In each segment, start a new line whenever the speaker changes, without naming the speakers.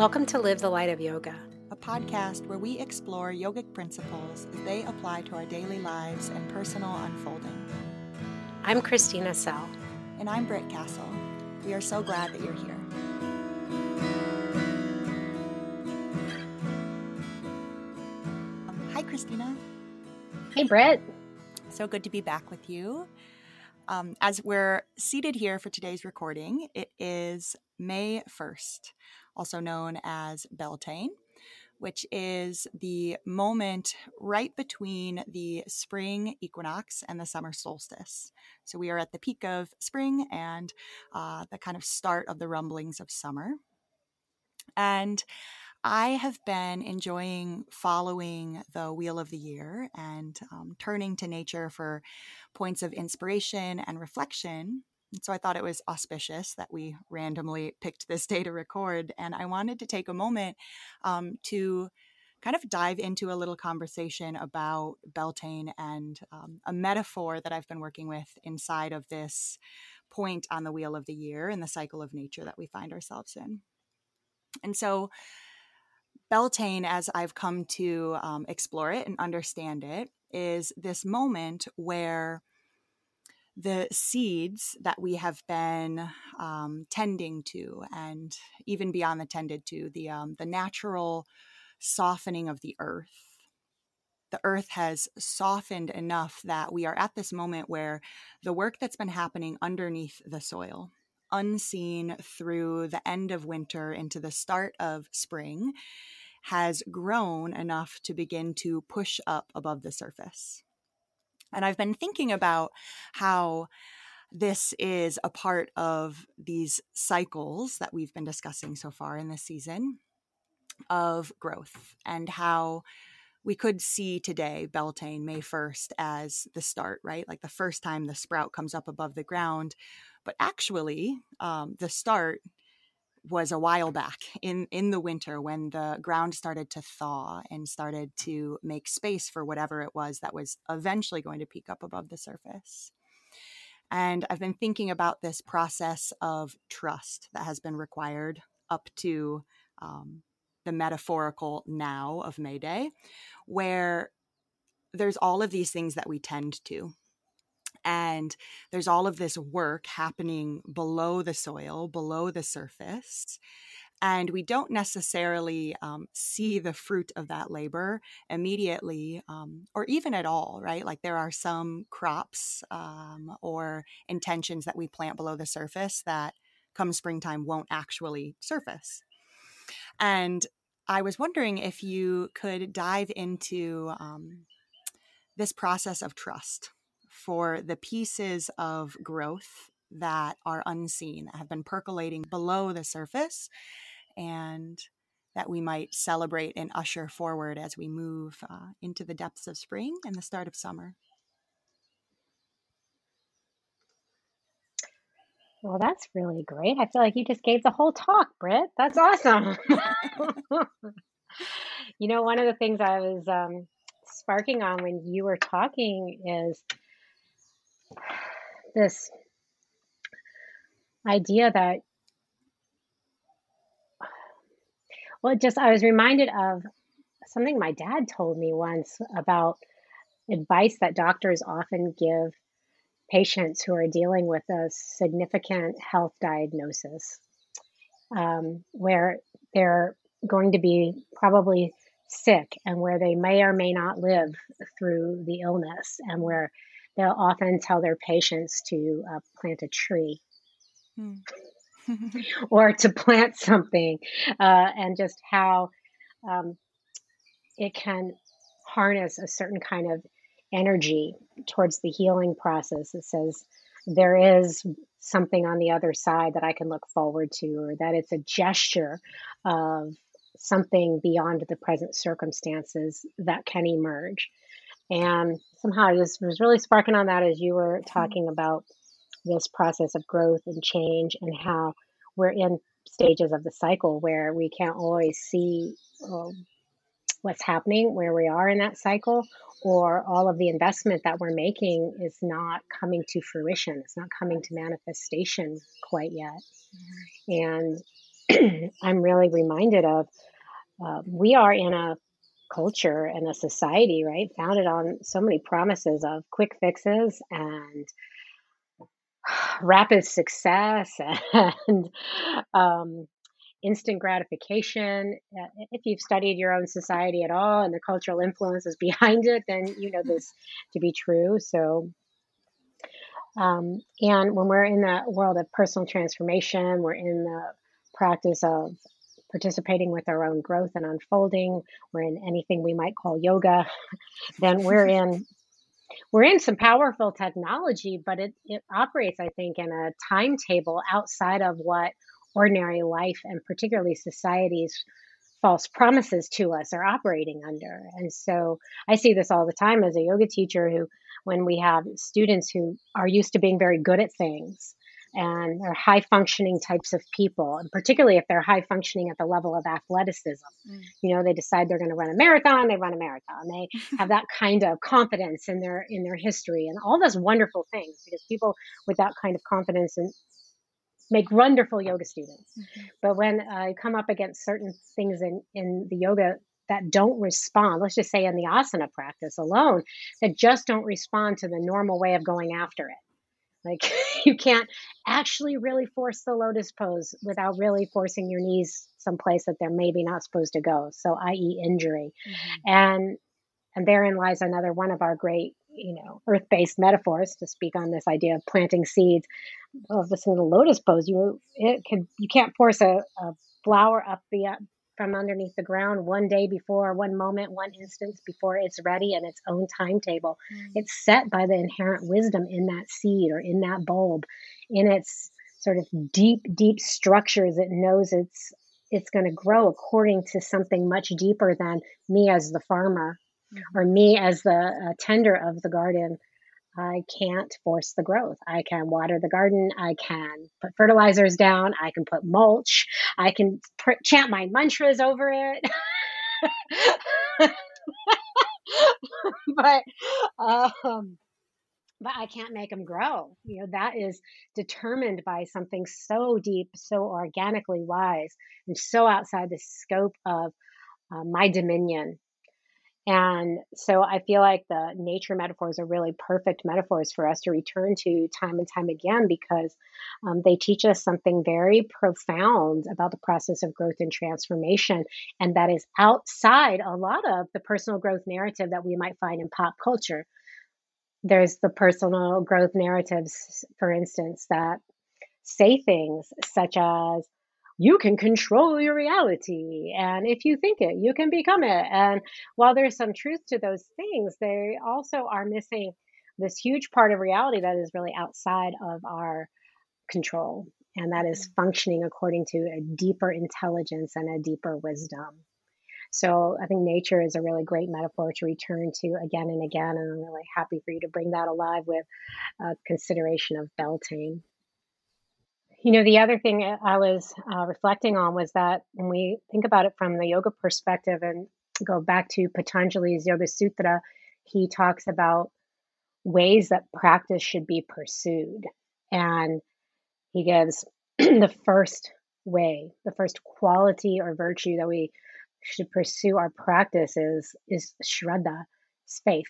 Welcome to Live the Light of Yoga,
a podcast where we explore yogic principles as they apply to our daily lives and personal unfolding.
I'm Christina Sell.
And I'm Britt Castle. We are so glad that you're here. Um, hi, Christina.
Hey, Britt.
So good to be back with you. Um, as we're seated here for today's recording, it is May 1st, also known as Beltane, which is the moment right between the spring equinox and the summer solstice. So we are at the peak of spring and uh, the kind of start of the rumblings of summer. And I have been enjoying following the wheel of the year and um, turning to nature for points of inspiration and reflection. So I thought it was auspicious that we randomly picked this day to record. And I wanted to take a moment um, to kind of dive into a little conversation about Beltane and um, a metaphor that I've been working with inside of this point on the wheel of the year and the cycle of nature that we find ourselves in. And so, Beltane, as I've come to um, explore it and understand it, is this moment where the seeds that we have been um, tending to, and even beyond the tended to, the um, the natural softening of the earth. The earth has softened enough that we are at this moment where the work that's been happening underneath the soil, unseen through the end of winter into the start of spring, has grown enough to begin to push up above the surface. And I've been thinking about how this is a part of these cycles that we've been discussing so far in this season of growth and how we could see today Beltane May 1st as the start, right? Like the first time the sprout comes up above the ground. But actually, um, the start was a while back in in the winter when the ground started to thaw and started to make space for whatever it was that was eventually going to peek up above the surface. And i've been thinking about this process of trust that has been required up to um, the metaphorical now of may day where there's all of these things that we tend to and there's all of this work happening below the soil, below the surface. And we don't necessarily um, see the fruit of that labor immediately um, or even at all, right? Like there are some crops um, or intentions that we plant below the surface that come springtime won't actually surface. And I was wondering if you could dive into um, this process of trust for the pieces of growth that are unseen, that have been percolating below the surface, and that we might celebrate and usher forward as we move uh, into the depths of spring and the start of summer.
Well, that's really great. I feel like you just gave the whole talk, Britt. That's awesome. you know, one of the things I was um, sparking on when you were talking is this idea that well just i was reminded of something my dad told me once about advice that doctors often give patients who are dealing with a significant health diagnosis um, where they're going to be probably sick and where they may or may not live through the illness and where they'll often tell their patients to uh, plant a tree hmm. or to plant something, uh, and just how um, it can harness a certain kind of energy towards the healing process. It says there is something on the other side that I can look forward to, or that it's a gesture of something beyond the present circumstances that can emerge. And somehow I just was really sparking on that as you were mm-hmm. talking about this process of growth and change and how we're in stages of the cycle where we can't always see um, what's happening where we are in that cycle or all of the investment that we're making is not coming to fruition it's not coming to manifestation quite yet mm-hmm. and I'm really reminded of uh, we are in a culture and a society, right, founded on so many promises of quick fixes and rapid success and um, instant gratification. Uh, if you've studied your own society at all and the cultural influences behind it, then you know this to be true. So, um, and when we're in the world of personal transformation, we're in the practice of participating with our own growth and unfolding, we're in anything we might call yoga, then we're in we're in some powerful technology, but it, it operates, I think, in a timetable outside of what ordinary life and particularly society's false promises to us are operating under. And so I see this all the time as a yoga teacher who, when we have students who are used to being very good at things and they're high functioning types of people, and particularly if they're high functioning at the level of athleticism. Mm. You know, they decide they're going to run a marathon, they run a marathon. They have that kind of confidence in their in their history and all those wonderful things because people with that kind of confidence and make wonderful yoga students. Mm-hmm. But when I come up against certain things in in the yoga that don't respond, let's just say in the asana practice alone, that just don't respond to the normal way of going after it like you can't actually really force the lotus pose without really forcing your knees someplace that they're maybe not supposed to go. So, i.e., injury, mm-hmm. and and therein lies another one of our great, you know, earth-based metaphors to speak on this idea of planting seeds. Of this little lotus pose, you it can you can't force a, a flower up the from underneath the ground one day before, one moment, one instance before it's ready in its own timetable. Mm. It's set by the inherent wisdom in that seed or in that bulb, in its sort of deep, deep structures. It knows it's it's going to grow according to something much deeper than me as the farmer mm. or me as the uh, tender of the garden I can't force the growth. I can water the garden. I can put fertilizers down. I can put mulch. I can pr- chant my mantras over it. but um, but I can't make them grow. You know, that is determined by something so deep, so organically wise, and so outside the scope of uh, my dominion and so I feel like the nature metaphors are really perfect metaphors for us to return to time and time again because um, they teach us something very profound about the process of growth and transformation. And that is outside a lot of the personal growth narrative that we might find in pop culture. There's the personal growth narratives, for instance, that say things such as, you can control your reality. And if you think it, you can become it. And while there's some truth to those things, they also are missing this huge part of reality that is really outside of our control. And that is mm-hmm. functioning according to a deeper intelligence and a deeper wisdom. So I think nature is a really great metaphor to return to again and again. And I'm really happy for you to bring that alive with a consideration of Beltane. You know, the other thing I was uh, reflecting on was that when we think about it from the yoga perspective and go back to Patanjali's Yoga Sutra, he talks about ways that practice should be pursued. And he gives the first way, the first quality or virtue that we should pursue our practice is, is shraddha, is faith.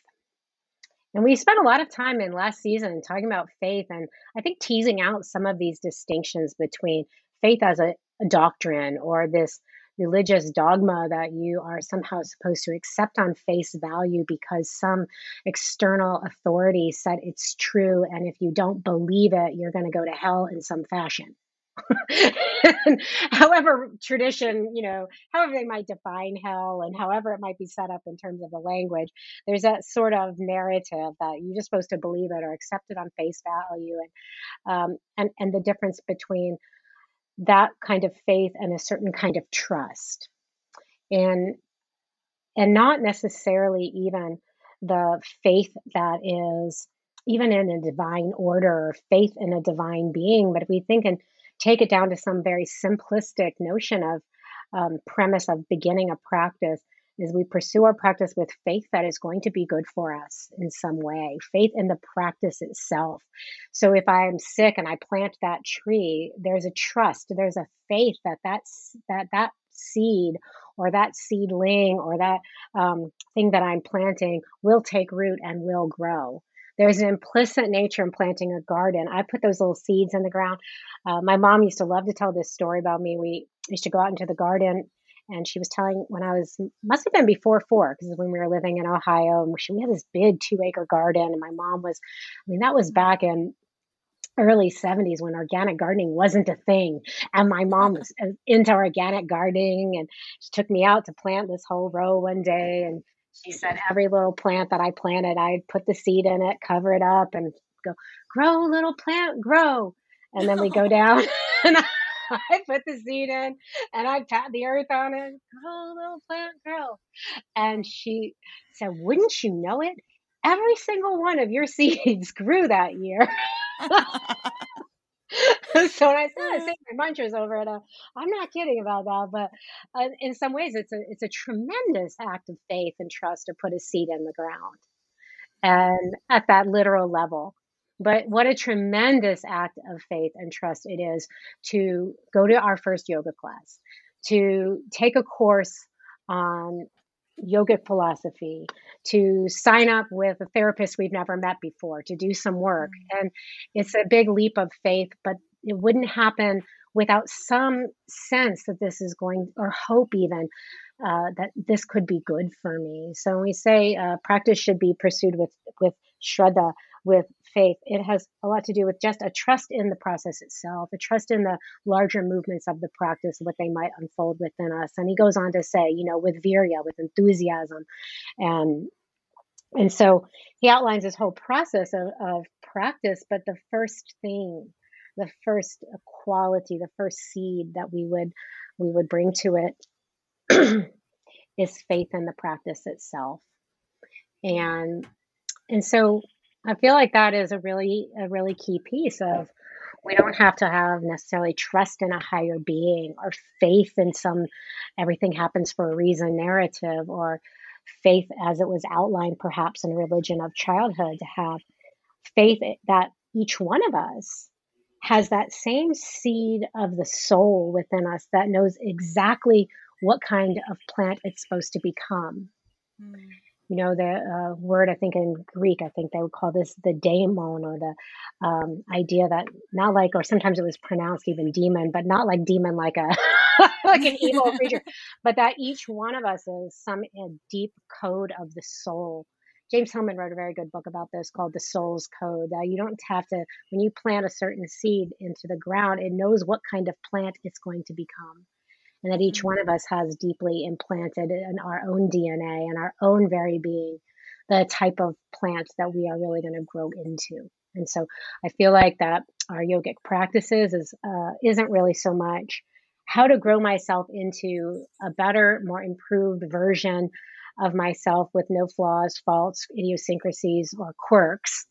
And we spent a lot of time in last season talking about faith and I think teasing out some of these distinctions between faith as a, a doctrine or this religious dogma that you are somehow supposed to accept on face value because some external authority said it's true. And if you don't believe it, you're going to go to hell in some fashion. however tradition you know however they might define hell and however it might be set up in terms of the language there's that sort of narrative that you're just supposed to believe it or accept it on face value. And um, and and the difference between that kind of faith and a certain kind of trust. And and not necessarily even the faith that is even in a divine order or faith in a divine being but if we think in take it down to some very simplistic notion of um, premise of beginning a practice, is we pursue our practice with faith that is going to be good for us in some way, faith in the practice itself. So if I'm sick and I plant that tree, there's a trust, there's a faith that that's, that that seed or that seedling or that um, thing that I'm planting will take root and will grow. There's an implicit nature in planting a garden. I put those little seeds in the ground. Uh, my mom used to love to tell this story about me. We used to go out into the garden and she was telling when I was must have been before four because when we were living in Ohio and we had this big two acre garden and my mom was I mean that was back in early 70s when organic gardening wasn't a thing and my mom was uh, into organic gardening and she took me out to plant this whole row one day and she said every little plant that I planted I'd put the seed in it cover it up and go grow little plant grow and then we go down and I put the seed in and I pat the earth on it. Grow, little plant, grow. And she said, Wouldn't you know it? Every single one of your seeds grew that year. so when I said I say my mantras over it, uh, I'm not kidding about that. But uh, in some ways, it's a it's a tremendous act of faith and trust to put a seed in the ground, and at that literal level. But what a tremendous act of faith and trust it is to go to our first yoga class, to take a course on yogic philosophy, to sign up with a therapist we've never met before, to do some work. Mm-hmm. And it's a big leap of faith, but it wouldn't happen without some sense that this is going, or hope even, uh, that this could be good for me. So when we say uh, practice should be pursued with with shraddha, with faith. It has a lot to do with just a trust in the process itself, a trust in the larger movements of the practice, what they might unfold within us. And he goes on to say, you know, with virya, with enthusiasm, and and so he outlines this whole process of, of practice. But the first thing, the first quality, the first seed that we would we would bring to it is faith in the practice itself. And and so I feel like that is a really a really key piece of we don't have to have necessarily trust in a higher being or faith in some everything happens for a reason narrative or faith as it was outlined perhaps in religion of childhood to have faith that each one of us has that same seed of the soul within us that knows exactly what kind of plant it's supposed to become. Mm you know the uh, word i think in greek i think they would call this the daemon or the um, idea that not like or sometimes it was pronounced even demon but not like demon like a like an evil creature but that each one of us is some deep code of the soul. James hillman wrote a very good book about this called the soul's code that you don't have to when you plant a certain seed into the ground it knows what kind of plant it's going to become and that each one of us has deeply implanted in our own DNA and our own very being the type of plant that we are really going to grow into. And so I feel like that our yogic practices is uh, isn't really so much how to grow myself into a better, more improved version of myself with no flaws, faults, idiosyncrasies, or quirks.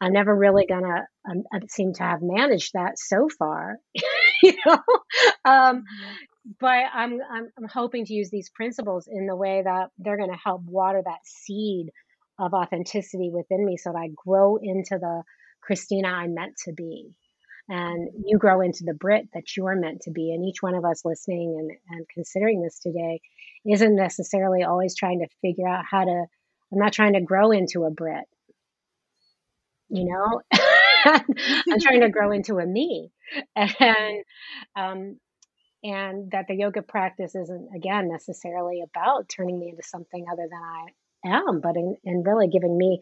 I'm never really gonna um, seem to have managed that so far, you know. Um, mm-hmm but I'm, I'm, I'm hoping to use these principles in the way that they're going to help water that seed of authenticity within me so that I grow into the Christina I'm meant to be. And you grow into the Britt that you are meant to be. And each one of us listening and, and considering this today isn't necessarily always trying to figure out how to, I'm not trying to grow into a Britt. You know, I'm trying to grow into a me. And um, and that the yoga practice isn't again necessarily about turning me into something other than I am, but in, in really giving me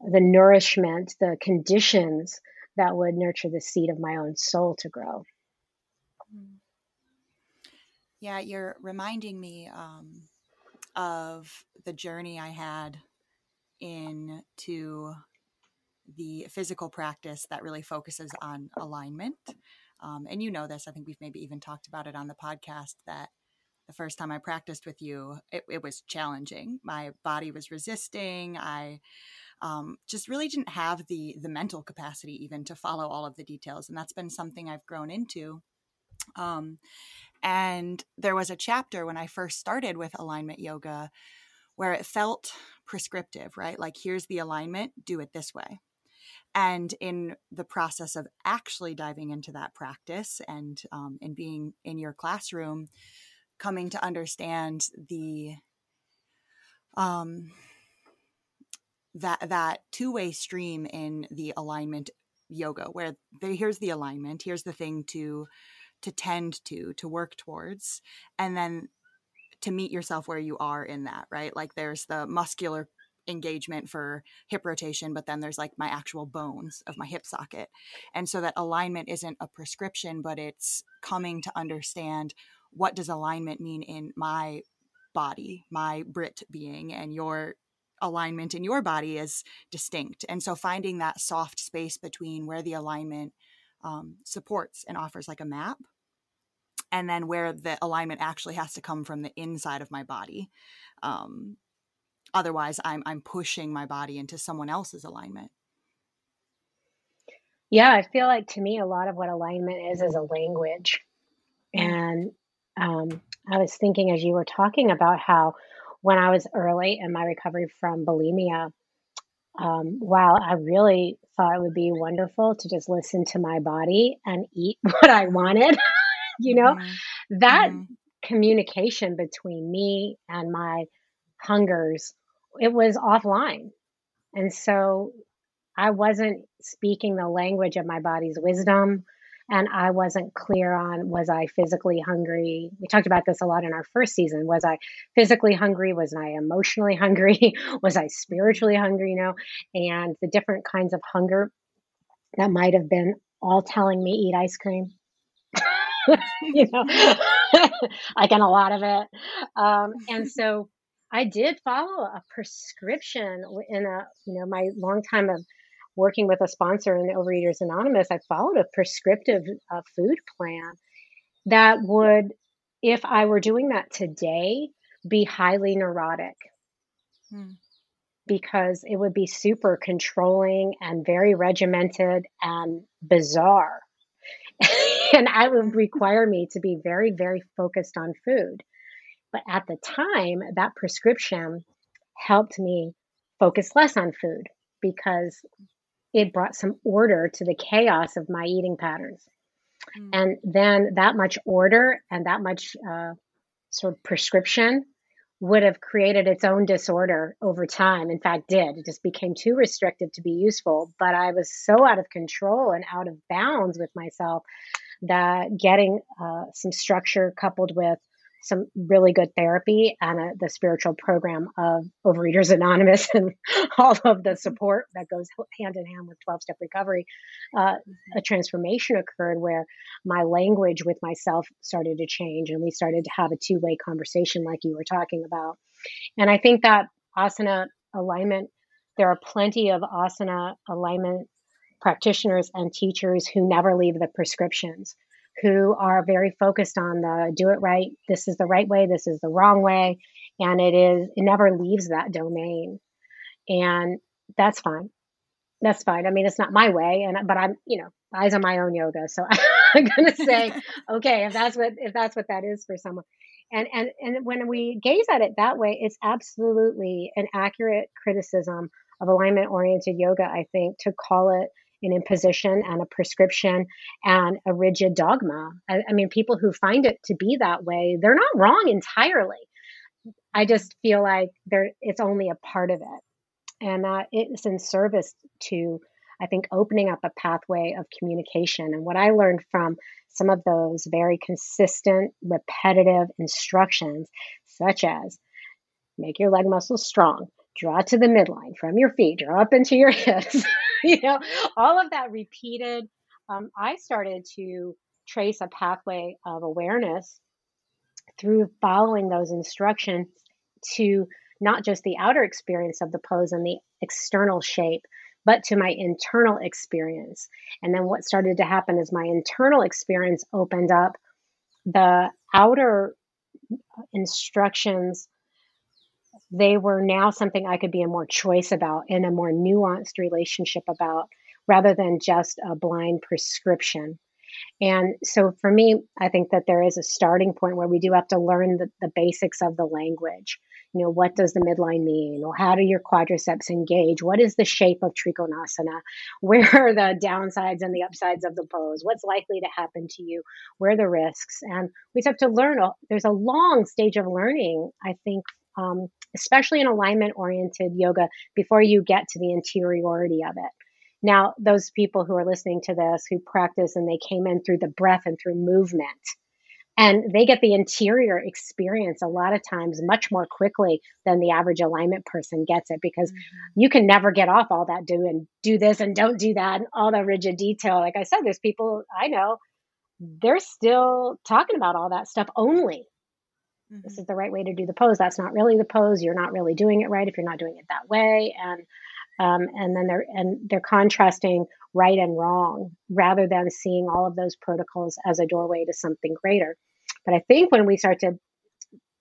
the nourishment, the conditions that would nurture the seed of my own soul to grow.
Yeah, you're reminding me um, of the journey I had into the physical practice that really focuses on alignment. Um, and you know this, I think we've maybe even talked about it on the podcast that the first time I practiced with you, it, it was challenging. My body was resisting. I um, just really didn't have the the mental capacity even to follow all of the details, and that's been something I've grown into Um, and there was a chapter when I first started with alignment yoga where it felt prescriptive, right? Like, here's the alignment, do it this way. And in the process of actually diving into that practice and um, and being in your classroom, coming to understand the um, that that two way stream in the alignment yoga, where here's the alignment, here's the thing to to tend to, to work towards, and then to meet yourself where you are in that, right? Like there's the muscular engagement for hip rotation, but then there's like my actual bones of my hip socket. And so that alignment isn't a prescription, but it's coming to understand what does alignment mean in my body, my Britt being, and your alignment in your body is distinct. And so finding that soft space between where the alignment um, supports and offers like a map and then where the alignment actually has to come from the inside of my body. Um, otherwise, I'm I'm pushing my body into someone else's alignment.
Yeah, I feel like to me, a lot of what alignment is is a language, and um, I was thinking as you were talking about how when I was early in my recovery from bulimia, um, wow, I really thought it would be wonderful to just listen to my body and eat what I wanted. you know, mm-hmm. that mm-hmm. communication between me and my hungers, it was offline. And so I wasn't speaking the language of my body's wisdom. And I wasn't clear on was I physically hungry? We talked about this a lot in our first season. Was I physically hungry? Was I emotionally hungry? was I spiritually hungry? You know, and the different kinds of hunger that might have been all telling me eat ice cream you know, I get a lot of it. Um, and so I did follow a prescription in a, you know, my long time of working with a sponsor in Overeaters Anonymous. I followed a prescriptive uh, food plan that would, if I were doing that today, be highly neurotic. Hmm because it would be super controlling and very regimented and bizarre. and I would require me to be very, very focused on food. But at the time, that prescription helped me focus less on food because it brought some order to the chaos of my eating patterns. Mm. And then that much order and that much uh, sort of prescription would have created its own disorder over time. In fact, did. It just became too restrictive to be useful. But I was so out of control and out of bounds with myself that getting uh, some structure coupled with some really good therapy and a, the spiritual program of Overeaters Anonymous and all of the support that goes hand in hand with 12 step recovery, uh, a transformation occurred where my language with myself started to change and we started to have a two way conversation, like you were talking about. And I think that asana alignment, there are plenty of asana alignment practitioners and teachers who never leave the prescriptions who are very focused on the do it right. This is the right way. This is the wrong way. And it is, it never leaves that domain. And that's fine. That's fine. I mean, it's not my way. And, but I'm, you know, eyes on my own yoga. So I'm going to say, okay, if that's what, if that's what that is for someone. And, and, and when we gaze at it that way, it's absolutely an accurate criticism of alignment oriented yoga, I think, to call it an imposition and a prescription and a rigid dogma. I, I mean, people who find it to be that way, they're not wrong entirely. I just feel like there it's only a part of it. And that it's in service to, I think, opening up a pathway of communication. And what I learned from some of those very consistent, repetitive instructions, such as make your leg muscles strong, draw to the midline from your feet, draw up into your hips, you know, all of that repeated. Um, I started to trace a pathway of awareness through following those instructions to not just the outer experience of the pose and the external shape, but to my internal experience. And then what started to happen is my internal experience opened up the outer instructions they were now something I could be a more choice about in a more nuanced relationship about rather than just a blind prescription. And so for me, I think that there is a starting point where we do have to learn the, the basics of the language. You know, what does the midline mean? Or how do your quadriceps engage? What is the shape of Trikonasana? Where are the downsides and the upsides of the pose? What's likely to happen to you? Where are the risks? And we have to learn. There's a long stage of learning, I think, um, especially in alignment oriented yoga, before you get to the interiority of it. Now, those people who are listening to this who practice and they came in through the breath and through movement, and they get the interior experience a lot of times much more quickly than the average alignment person gets it because mm-hmm. you can never get off all that do and do this and don't do that and all the rigid detail. Like I said, there's people I know, they're still talking about all that stuff only. Mm-hmm. This is the right way to do the pose. That's not really the pose. You're not really doing it right if you're not doing it that way. And um, and then they're and they're contrasting right and wrong rather than seeing all of those protocols as a doorway to something greater. But I think when we start to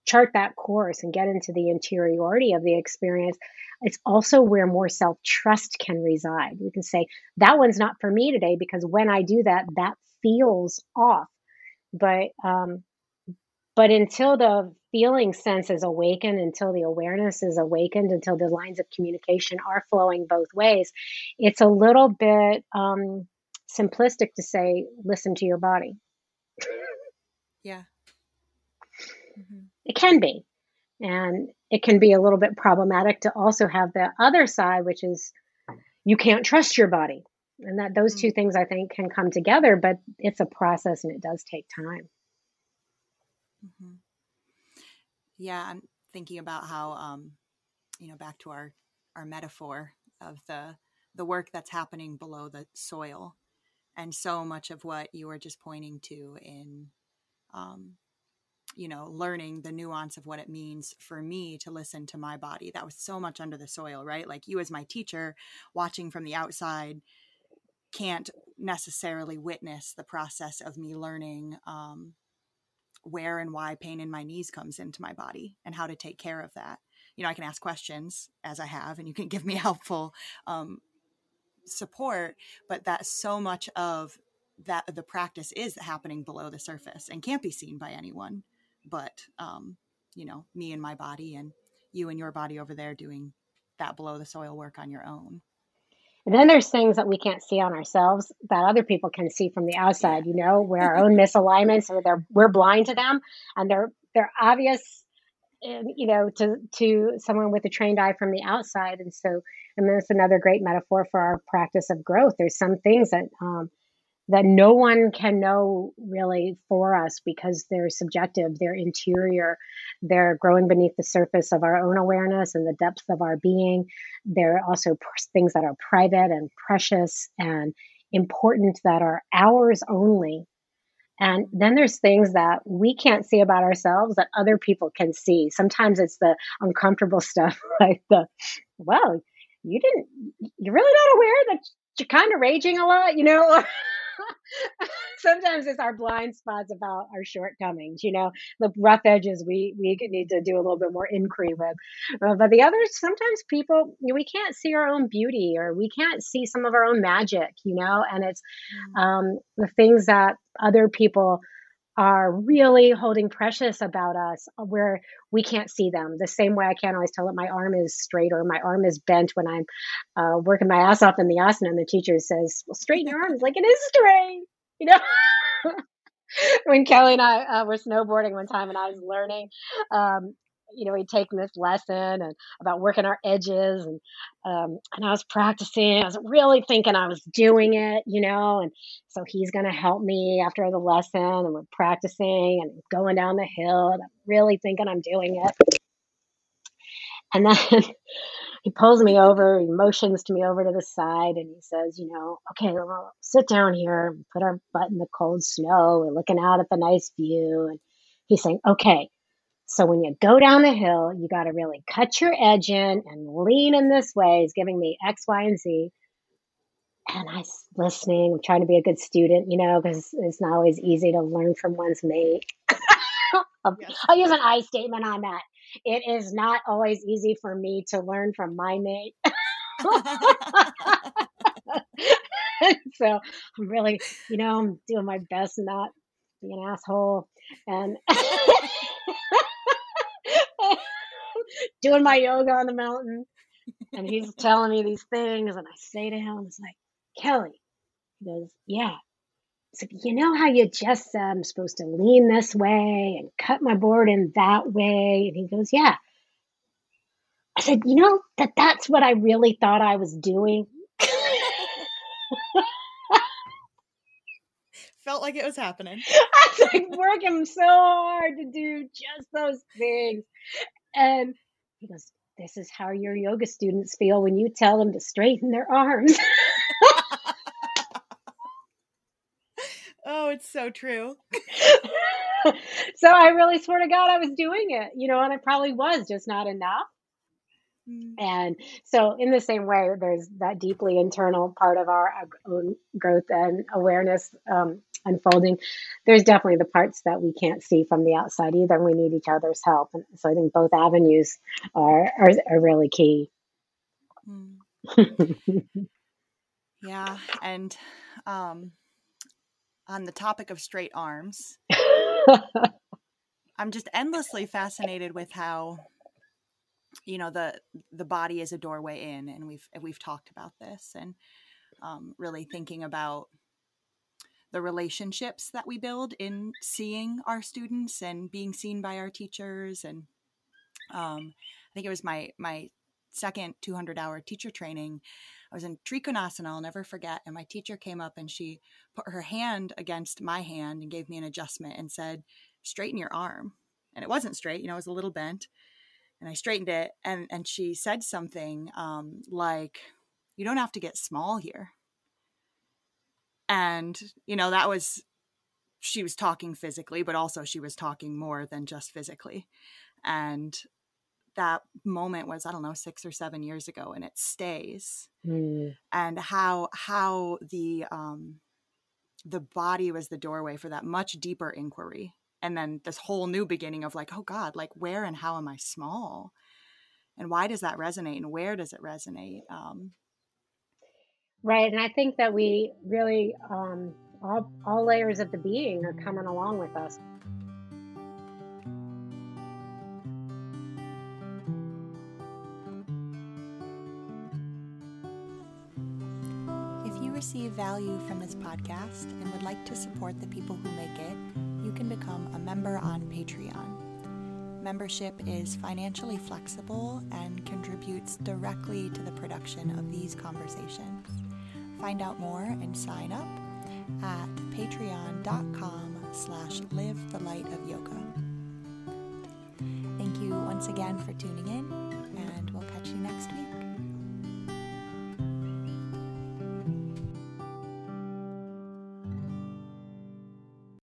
chart that course and get into the interiority of the experience, it's also where more self trust can reside. We can say, that one's not for me today because when I do that, that feels off. But um, but until the feeling sense is awakened, until the awareness is awakened, until the lines of communication are flowing both ways, it's a little bit um, simplistic to say, listen to your body.
Yeah. Mm-hmm.
It can be. And it can be a little bit problematic to also have the other side, which is you can't trust your body. And that those mm-hmm. two things I think can come together, but it's a process and it does take time.
Mm-hmm. Yeah, I'm thinking about how, um, you know, back to our our metaphor of the the work that's happening below the soil, and so much of what you were just pointing to in, um, you know, learning the nuance of what it means for me to listen to my body. That was so much under the soil, right? Like you as my teacher, watching from the outside, can't necessarily witness the process of me learning um, where and why pain in my knees comes into my body and how to take care of that. You know, I can ask questions as I have, and you can give me helpful um, support, but that so much of that the practice is happening below the surface and can't be seen by anyone but um, you know me and my body and you and your body over there doing that below the soil work on your own
and then there's things that we can't see on ourselves that other people can see from the outside, you know, where our own misalignments or they're we're blind to them and they're they're obvious you know to to someone with a trained eye from the outside. And so mean it's another great metaphor for our practice of growth. There's some things that um, that no one can know really for us because they're subjective, they're interior, they're growing beneath the surface of our own awareness and the depths of our being. They're also things that are private and precious and important that are ours only. And then there's things that we can't see about ourselves that other people can see. Sometimes it's the uncomfortable stuff, like the, well, you didn't, you're really not aware that you're kind of raging a lot, you know? sometimes it's our blind spots about our shortcomings, you know, the rough edges we, we need to do a little bit more inquiry with. Uh, but the others, sometimes people, you know, we can't see our own beauty or we can't see some of our own magic, you know, and it's mm. um, the things that other people are really holding precious about us uh, where we can't see them. The same way i can't always tell that my arm is straight or my arm is bent when i'm uh, working my ass off in the asana and the teacher says well straighten your arms like it is straight you know? When kelly and i uh, were snowboarding one time and i was learning um, you know, he'd taken this lesson and about working our edges and um, and I was practicing. I was really thinking I was doing it, you know, and so he's going to help me after the lesson and we're practicing and going down the hill and I'm really thinking I'm doing it. And then he pulls me over, he motions to me over to the side and he says, you know, okay, well, sit down here, put our butt in the cold snow, we're looking out at the nice view. And he's saying, okay, so when you go down the hill, you got to really cut your edge in and lean in this way. He's giving me X, Y, and Z. And I listening, I'm trying to be a good student, you know, because it's not always easy to learn from one's mate. Yes. I'll use an I statement on that. It is not always easy for me to learn from my mate. so I'm really, you know, I'm doing my best not be an asshole and doing my yoga on the mountain. And he's telling me these things, and I say to him, "It's like Kelly." He goes, "Yeah." It's like, you know how you just said I'm supposed to lean this way and cut my board in that way? And he goes, Yeah. I said, You know that that's what I really thought I was doing.
Felt like it was happening.
I was like working so hard to do just those things. And he goes, This is how your yoga students feel when you tell them to straighten their arms.
oh, it's so true.
so I really swear to God I was doing it, you know, and I probably was just not enough. Mm. And so, in the same way, there's that deeply internal part of our own growth and awareness um, unfolding. There's definitely the parts that we can't see from the outside either. We need each other's help. And so, I think both avenues are, are, are really key.
Mm. yeah. And um, on the topic of straight arms, I'm just endlessly fascinated with how you know the the body is a doorway in and we've we've talked about this and um, really thinking about the relationships that we build in seeing our students and being seen by our teachers and um, i think it was my my second 200 hour teacher training. I was in trikonasana i'll never forget and my teacher came up and she put her hand against my hand and gave me an adjustment and said straighten your arm. And it wasn't straight you know it was a little bent and I straightened it and and she said something um, like you don't have to get small here. And you know that was she was talking physically but also she was talking more than just physically. And that moment was I don't know 6 or 7 years ago and it stays. Mm. And how how the um the body was the doorway for that much deeper inquiry and then this whole new beginning of like oh god like where and how am i small? And why does that resonate and where does it resonate um,
right and i think that we really um, all, all layers of the being are coming along with us.
If you receive value from this podcast and would like to support the people who make it, you can become a member on Patreon. Membership is financially flexible and contributes directly to the production of these conversations. Find out more and sign up at patreon.com slash live the light of yoga. Thank you once again for tuning in